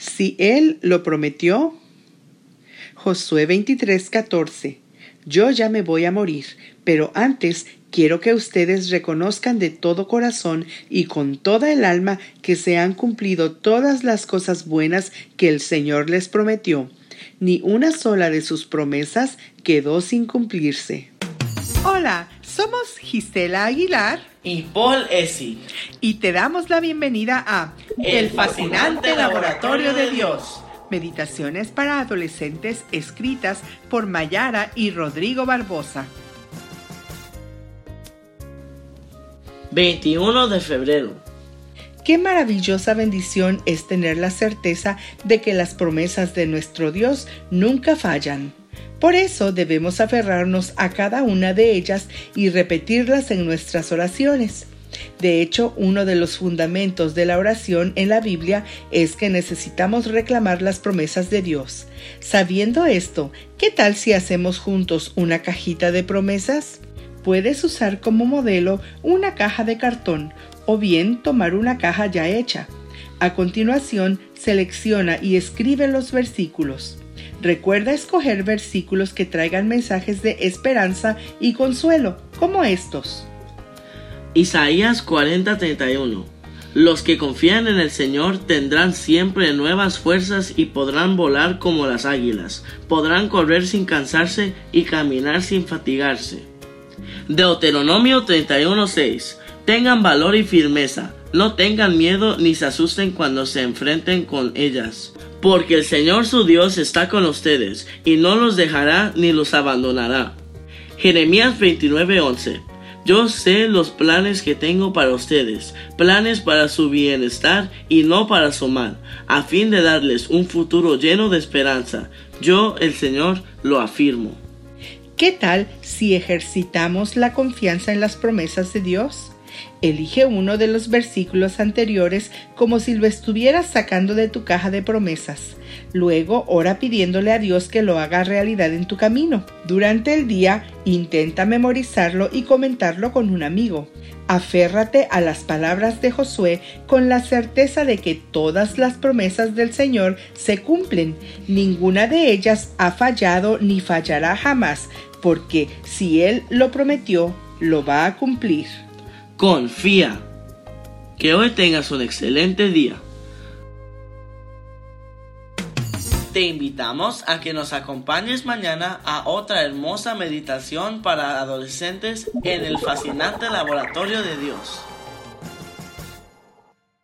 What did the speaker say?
Si Él lo prometió. Josué 23:14 Yo ya me voy a morir, pero antes quiero que ustedes reconozcan de todo corazón y con toda el alma que se han cumplido todas las cosas buenas que el Señor les prometió. Ni una sola de sus promesas quedó sin cumplirse. Hola, somos Gisela Aguilar y Paul Essi. Y te damos la bienvenida a El fascinante laboratorio de Dios. Meditaciones para adolescentes escritas por Mayara y Rodrigo Barbosa. 21 de febrero. Qué maravillosa bendición es tener la certeza de que las promesas de nuestro Dios nunca fallan. Por eso debemos aferrarnos a cada una de ellas y repetirlas en nuestras oraciones. De hecho, uno de los fundamentos de la oración en la Biblia es que necesitamos reclamar las promesas de Dios. Sabiendo esto, ¿qué tal si hacemos juntos una cajita de promesas? Puedes usar como modelo una caja de cartón o bien tomar una caja ya hecha. A continuación, selecciona y escribe los versículos. Recuerda escoger versículos que traigan mensajes de esperanza y consuelo, como estos. Isaías 40:31 Los que confían en el Señor tendrán siempre nuevas fuerzas y podrán volar como las águilas, podrán correr sin cansarse y caminar sin fatigarse. Deuteronomio 31:6 Tengan valor y firmeza, no tengan miedo ni se asusten cuando se enfrenten con ellas, porque el Señor su Dios está con ustedes y no los dejará ni los abandonará. Jeremías 29:11 Yo sé los planes que tengo para ustedes, planes para su bienestar y no para su mal, a fin de darles un futuro lleno de esperanza. Yo, el Señor, lo afirmo. ¿Qué tal si ejercitamos la confianza en las promesas de Dios? Elige uno de los versículos anteriores como si lo estuvieras sacando de tu caja de promesas. Luego ora pidiéndole a Dios que lo haga realidad en tu camino. Durante el día intenta memorizarlo y comentarlo con un amigo. Aférrate a las palabras de Josué con la certeza de que todas las promesas del Señor se cumplen. Ninguna de ellas ha fallado ni fallará jamás, porque si Él lo prometió, lo va a cumplir. Confía. Que hoy tengas un excelente día. Te invitamos a que nos acompañes mañana a otra hermosa meditación para adolescentes en el fascinante laboratorio de Dios.